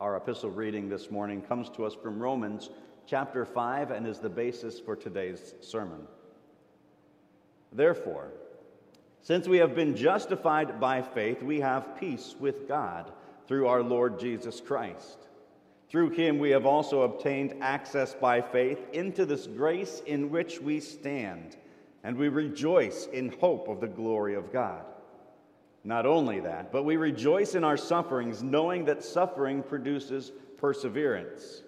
Our epistle reading this morning comes to us from Romans chapter 5 and is the basis for today's sermon. Therefore, since we have been justified by faith, we have peace with God through our Lord Jesus Christ. Through him we have also obtained access by faith into this grace in which we stand, and we rejoice in hope of the glory of God. Not only that, but we rejoice in our sufferings, knowing that suffering produces perseverance.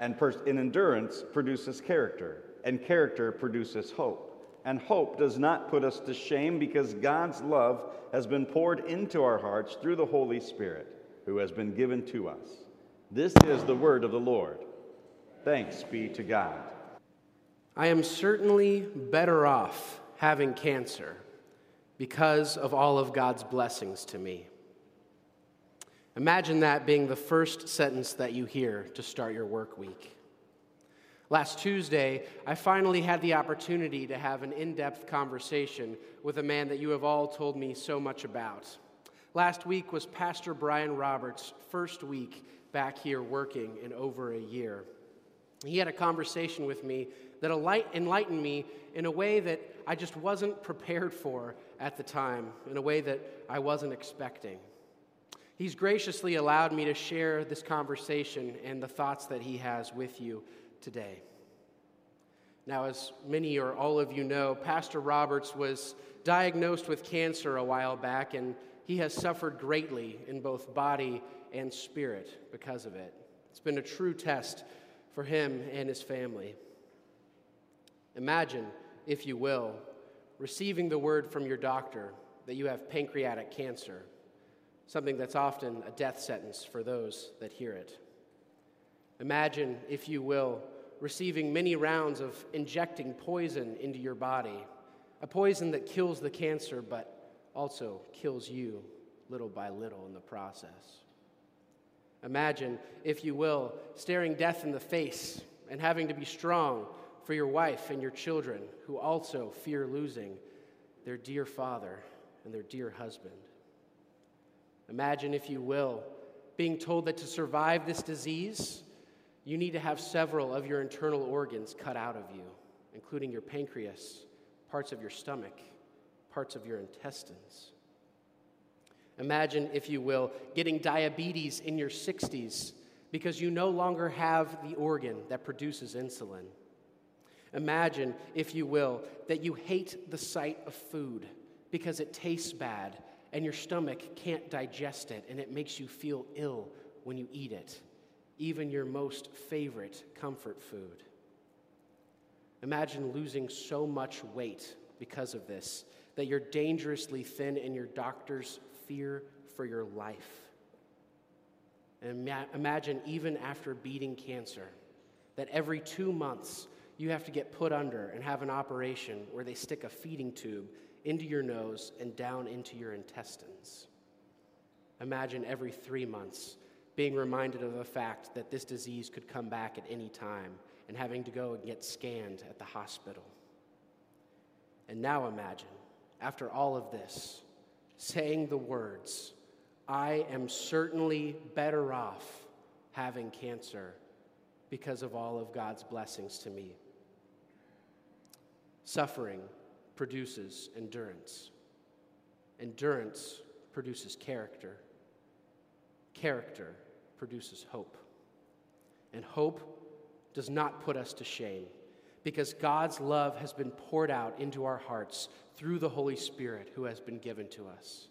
And, pers- endurance produces character, and character produces hope. And hope does not put us to shame because God's love has been poured into our hearts through the Holy Spirit who has been given to us. This is the word of the Lord. Thanks be to God. I am certainly better off having cancer because of all of God's blessings to me. Imagine that being the first sentence that you hear to start your work week. Last Tuesday, I finally had the opportunity to have an in depth conversation with a man that you have all told me so much about. Last week was Pastor Brian Roberts' first week back here working in over a year. He had a conversation with me that enlightened me in a way that I just wasn't prepared for at the time, in a way that I wasn't expecting. He's graciously allowed me to share this conversation and the thoughts that he has with you today. Now, as many or all of you know, Pastor Roberts was diagnosed with cancer a while back, and he has suffered greatly in both body and spirit because of it. It's been a true test for him and his family. Imagine, if you will, receiving the word from your doctor that you have pancreatic cancer, something that's often a death sentence for those that hear it. Imagine, if you will, receiving many rounds of injecting poison into your body, a poison that kills the cancer but also kills you little by little in the process. Imagine, if you will, staring death in the face and having to be strong for your wife and your children who also fear losing their dear father and their dear husband. Imagine, if you will, being told that to survive this disease, you need to have several of your internal organs cut out of you, including your pancreas, parts of your stomach, parts of your intestines. Imagine, if you will, getting diabetes in your 60s because you no longer have the organ that produces insulin. Imagine, if you will, that you hate the sight of food because it tastes bad and your stomach can't digest it and it makes you feel ill when you eat it, even your most favorite comfort food. Imagine losing so much weight because of this that you're dangerously thin and your doctors fear for your life. And imagine, even after beating cancer, that every two months you have to get put under and have an operation where they stick a feeding tube into your nose and down into your intestines. Imagine every three months being reminded of the fact that this disease could come back at any time and having to go and get scanned at the hospital. And now imagine, after all of this, saying the words, I am certainly better off having cancer because of all of God's blessings to me. Suffering produces endurance. Endurance produces character. Character produces hope. And hope does not put us to shame because God's love has been poured out into our hearts through the Holy Spirit who has been given to us.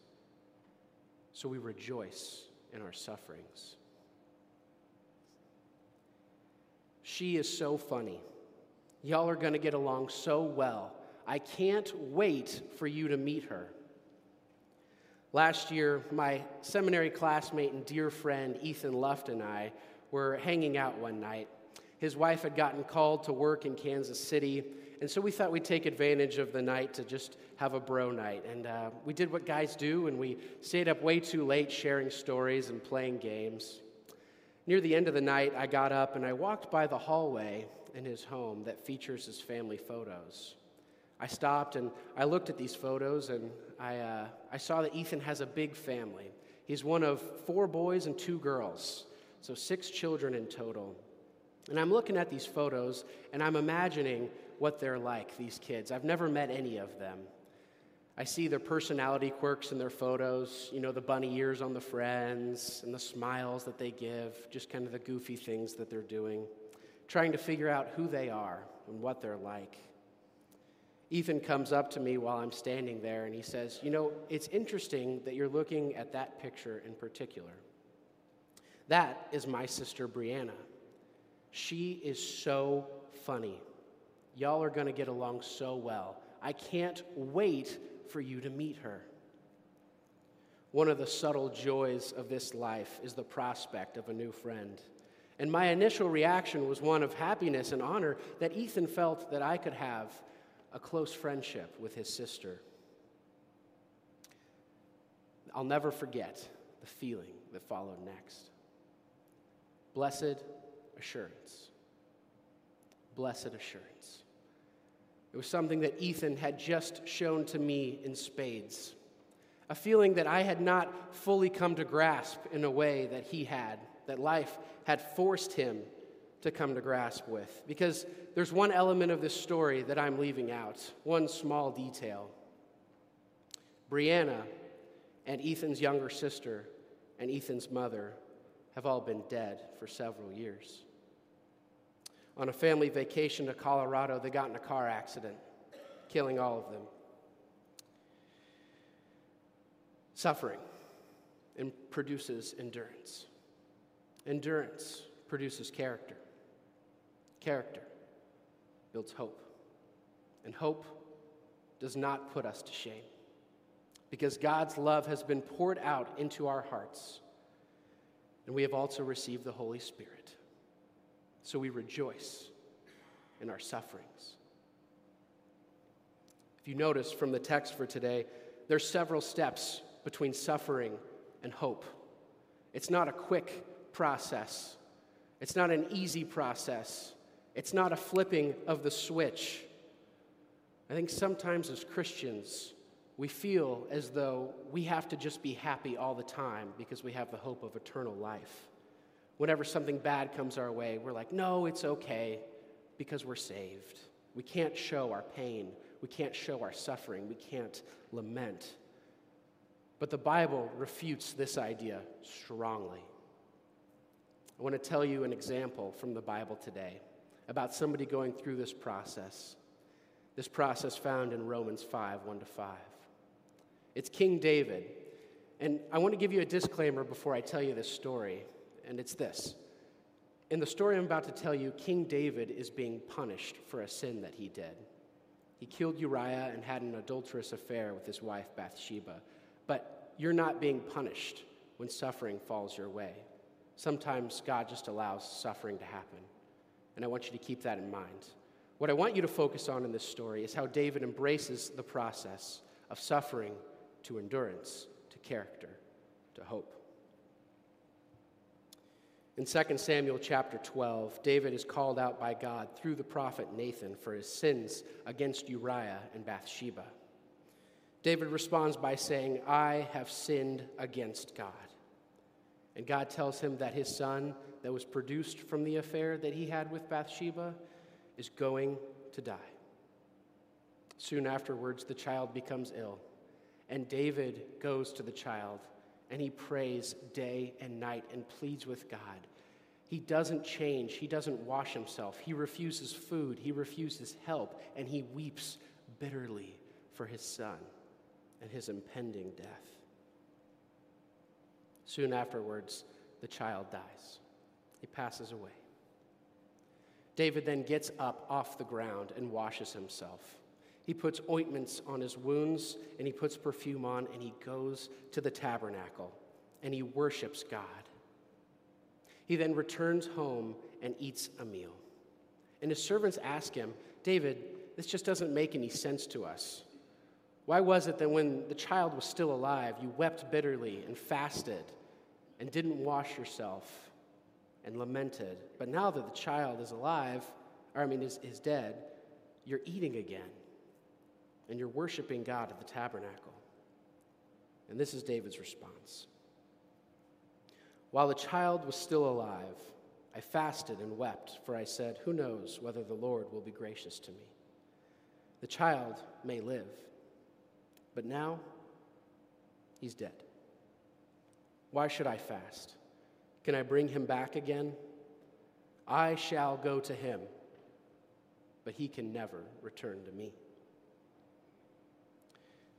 So we rejoice in our sufferings. She is so funny. Y'all are going to get along so well. I can't wait for you to meet her. Last year, my seminary classmate and dear friend Ethan Luft and I were hanging out one night. His wife had gotten called to work in Kansas City, and so we thought we'd take advantage of the night to just have a bro night. And uh, we did what guys do, and we stayed up way too late sharing stories and playing games. Near the end of the night, I got up and I walked by the hallway in his home that features his family photos. I stopped and I looked at these photos and I, uh, I saw that Ethan has a big family. He's one of four boys and two girls, so six children in total. And I'm looking at these photos and I'm imagining what they're like, these kids. I've never met any of them. I see their personality quirks in their photos, you know, the bunny ears on the friends and the smiles that they give, just kind of the goofy things that they're doing, trying to figure out who they are and what they're like. Ethan comes up to me while I'm standing there and he says, You know, it's interesting that you're looking at that picture in particular. That is my sister Brianna. She is so funny. Y'all are going to get along so well. I can't wait for you to meet her. One of the subtle joys of this life is the prospect of a new friend. And my initial reaction was one of happiness and honor that Ethan felt that I could have a close friendship with his sister. I'll never forget the feeling that followed next. Blessed assurance. Blessed assurance. It was something that Ethan had just shown to me in spades. A feeling that I had not fully come to grasp in a way that he had, that life had forced him to come to grasp with. Because there's one element of this story that I'm leaving out, one small detail. Brianna and Ethan's younger sister and Ethan's mother have all been dead for several years on a family vacation to Colorado, they got in a car accident, killing all of them. Suffering and produces endurance. Endurance produces character. Character builds hope. And hope does not put us to shame because God's love has been poured out into our hearts, and we have also received the Holy Spirit. So we rejoice in our sufferings. If you notice from the text for today, there's several steps between suffering and hope. It's not a quick process. It's not an easy process. It's not a flipping of the switch. I think sometimes as Christians, we feel as though we have to just be happy all the time because we have the hope of eternal life. Whenever something bad comes our way, we're like, no, it's okay because we're saved. We can't show our pain. We can't show our suffering. We can't lament. But the Bible refutes this idea strongly. I want to tell you an example from the Bible today about somebody going through this process. This process found in Romans 5 1 to 5. It's King David. And I want to give you a disclaimer before I tell you this story and it's this. In the story I'm about to tell you, King David is being punished for a sin that he did. He killed Uriah and had an adulterous affair with his wife Bathsheba. But you're not being punished when suffering falls your way. Sometimes God just allows suffering to happen. And I want you to keep that in mind. What I want you to focus on in this story is how David embraces the process of suffering to endurance, to character, to hope. In 2 Samuel chapter 12, David is called out by God through the prophet Nathan for his sins against Uriah and Bathsheba. David responds by saying, I have sinned against God. And God tells him that his son, that was produced from the affair that he had with Bathsheba, is going to die. Soon afterwards, the child becomes ill, and David goes to the child and he prays day and night and pleads with God. He doesn't change. He doesn't wash himself. He refuses food. He refuses help. And he weeps bitterly for his son and his impending death. Soon afterwards, the child dies. He passes away. David then gets up off the ground and washes himself. He puts ointments on his wounds and he puts perfume on and he goes to the tabernacle and he worships God. He then returns home and eats a meal. And his servants ask him, David, this just doesn't make any sense to us. Why was it that when the child was still alive, you wept bitterly and fasted and didn't wash yourself and lamented? But now that the child is alive, or I mean, is, is dead, you're eating again and you're worshiping God at the tabernacle. And this is David's response While the child was still alive, I fasted and wept, for I said, Who knows whether the Lord will be gracious to me? The child may live, but now he's dead. Why should I fast? Can I bring him back again? I shall go to him, but he can never return to me.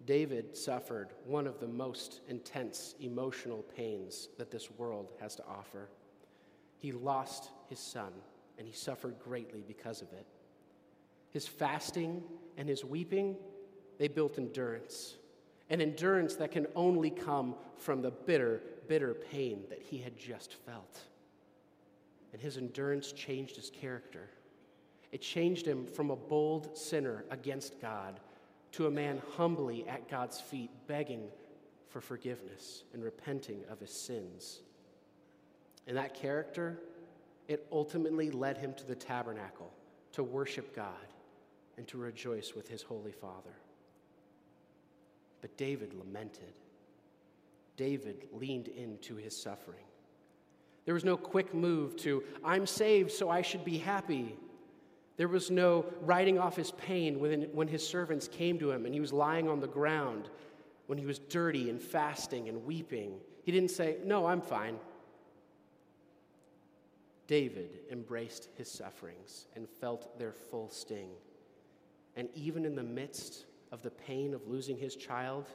David suffered one of the most intense emotional pains that this world has to offer. He lost his son, and he suffered greatly because of it. His fasting and his weeping, they built endurance, an endurance that can only come from the bitter, bitter pain that he had just felt. And his endurance changed his character. It changed him from a bold sinner against God to a man humbly at God's feet, begging for forgiveness and repenting of his sins. And that character, it ultimately led him to the tabernacle to worship God and to rejoice with his holy father. But David lamented. David leaned into his suffering. There was no quick move to, I'm saved, so I should be happy. There was no writing off his pain when, when his servants came to him and he was lying on the ground, when he was dirty and fasting and weeping. He didn't say, No, I'm fine. David embraced his sufferings and felt their full sting. And even in the midst of the pain of losing his child,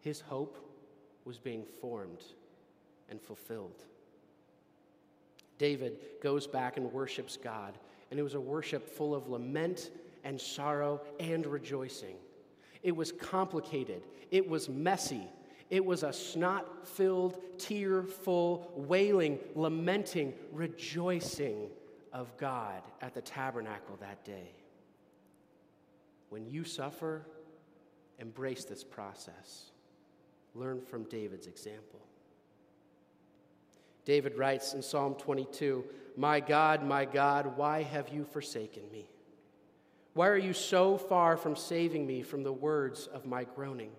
his hope was being formed and fulfilled. David goes back and worships God and it was a worship full of lament and sorrow and rejoicing. It was complicated, it was messy, it was a snot filled, tearful, wailing, lamenting, rejoicing of God at the tabernacle that day. When you suffer, embrace this process. Learn from David's example. David writes in Psalm 22 My God, my God, why have you forsaken me? Why are you so far from saving me from the words of my groaning?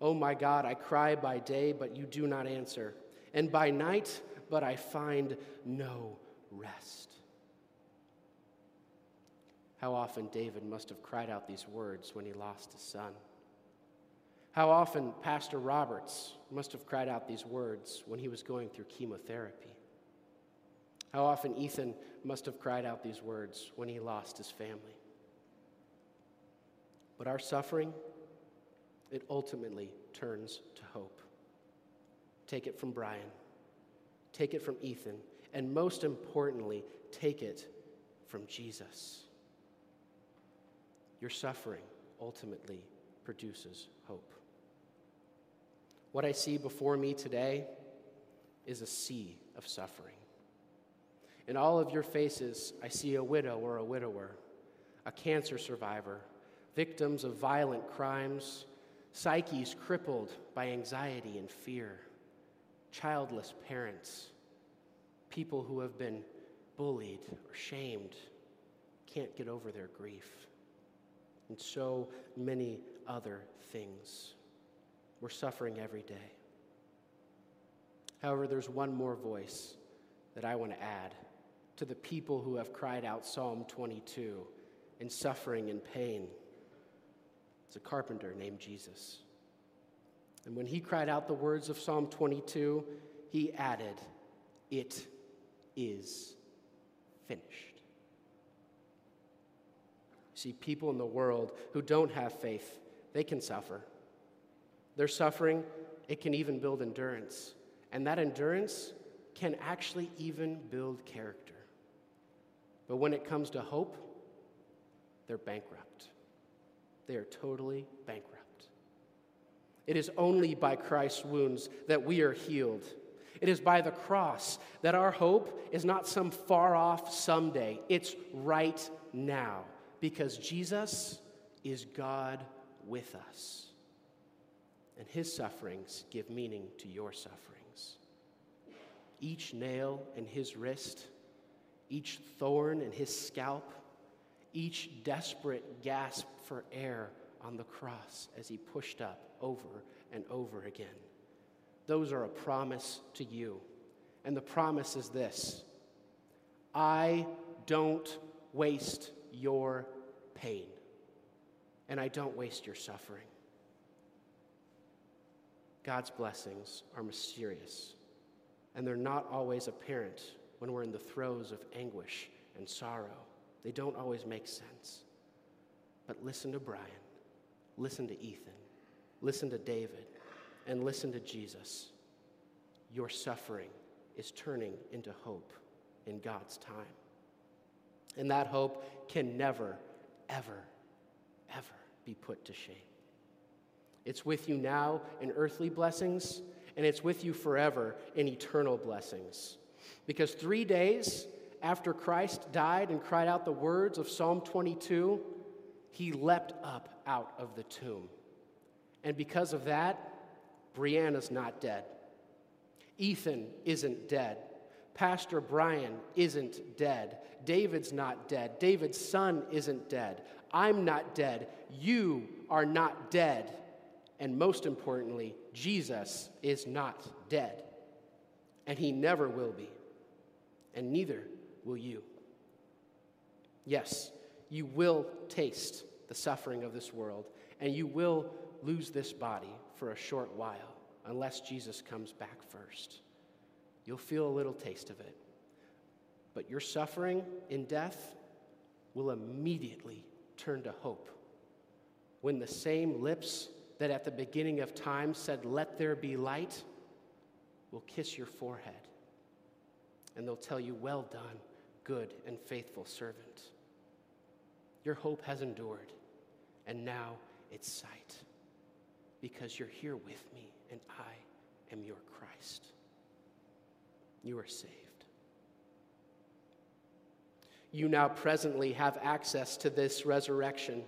Oh my God, I cry by day, but you do not answer, and by night, but I find no rest. How often David must have cried out these words when he lost his son. How often Pastor Roberts must have cried out these words when he was going through chemotherapy. How often Ethan must have cried out these words when he lost his family. But our suffering, it ultimately turns to hope. Take it from Brian, take it from Ethan, and most importantly, take it from Jesus. Your suffering ultimately produces hope. What I see before me today is a sea of suffering. In all of your faces, I see a widow or a widower, a cancer survivor, victims of violent crimes, psyches crippled by anxiety and fear, childless parents, people who have been bullied or shamed, can't get over their grief, and so many other things. We're suffering every day. However, there's one more voice that I want to add to the people who have cried out Psalm 22 in suffering and pain. It's a carpenter named Jesus. And when he cried out the words of Psalm 22, he added, It is finished. See, people in the world who don't have faith, they can suffer. Their suffering, it can even build endurance. And that endurance can actually even build character. But when it comes to hope, they're bankrupt. They are totally bankrupt. It is only by Christ's wounds that we are healed. It is by the cross that our hope is not some far off someday. It's right now because Jesus is God with us and his sufferings give meaning to your sufferings. Each nail in his wrist, each thorn in his scalp, each desperate gasp for air on the cross as he pushed up over and over again those are a promise to you. And the promise is this I don't waste your pain, and I don't waste your suffering. God's blessings are mysterious, and they're not always apparent when we're in the throes of anguish and sorrow. They don't always make sense. But listen to Brian, listen to Ethan, listen to David, and listen to Jesus. Your suffering is turning into hope in God's time. And that hope can never, ever, ever be put to shame. It's with you now in earthly blessings, and it's with you forever in eternal blessings. Because three days after Christ died and cried out the words of Psalm 22, he leapt up out of the tomb. And because of that, Brianna's not dead. Ethan isn't dead. Pastor Brian isn't dead. David's not dead. David's son isn't dead. I'm not dead. You are not dead. And most importantly, Jesus is not dead. And he never will be. And neither will you. Yes, you will taste the suffering of this world, and you will lose this body for a short while unless Jesus comes back first. You'll feel a little taste of it. But your suffering in death will immediately turn to hope. When the same lips that at the beginning of time said, Let there be light, will kiss your forehead. And they'll tell you, Well done, good and faithful servant. Your hope has endured, and now it's sight, because you're here with me, and I am your Christ. You are saved. You now presently have access to this resurrection.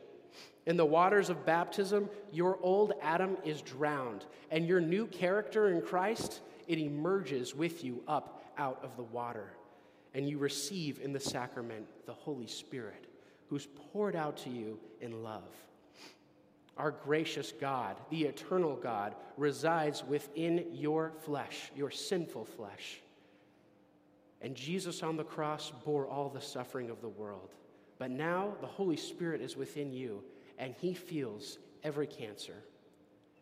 In the waters of baptism, your old Adam is drowned, and your new character in Christ, it emerges with you up out of the water and you receive in the sacrament the Holy Spirit, who's poured out to you in love. Our gracious God, the eternal God, resides within your flesh, your sinful flesh. And Jesus on the cross bore all the suffering of the world. But now the Holy Spirit is within you, and He feels every cancer,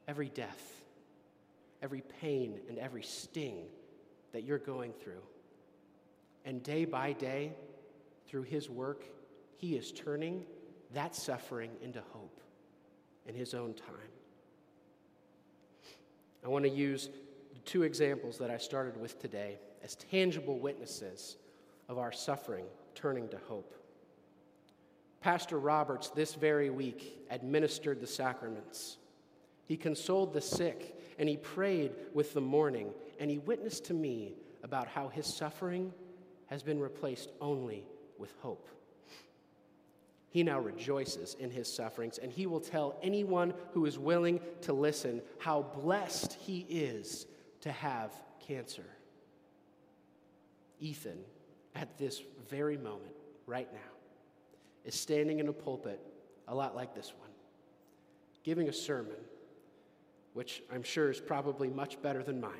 every death, every pain, and every sting that you're going through. And day by day, through his work, he is turning that suffering into hope in his own time. I want to use two examples that I started with today as tangible witnesses of our suffering turning to hope. Pastor Roberts, this very week, administered the sacraments. He consoled the sick and he prayed with the mourning, and he witnessed to me about how his suffering has been replaced only with hope. He now rejoices in his sufferings, and he will tell anyone who is willing to listen how blessed he is to have cancer. Ethan, at this very moment, right now, is standing in a pulpit a lot like this one, giving a sermon, which I'm sure is probably much better than mine,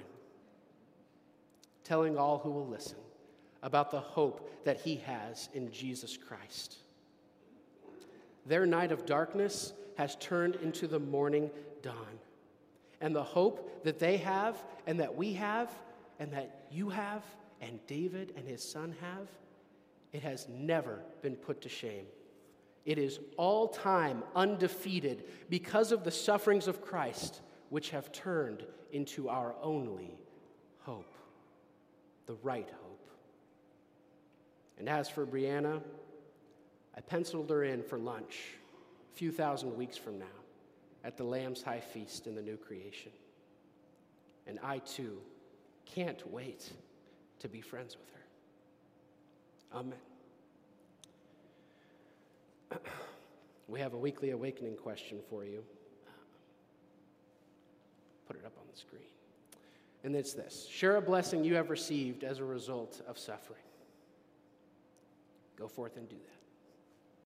telling all who will listen about the hope that he has in Jesus Christ. Their night of darkness has turned into the morning dawn. And the hope that they have, and that we have, and that you have, and David and his son have, it has never been put to shame. It is all time undefeated because of the sufferings of Christ, which have turned into our only hope, the right hope. And as for Brianna, I penciled her in for lunch a few thousand weeks from now at the Lamb's High Feast in the new creation. And I too can't wait to be friends with her. Amen. We have a weekly awakening question for you. Put it up on the screen. And it's this Share a blessing you have received as a result of suffering. Go forth and do that.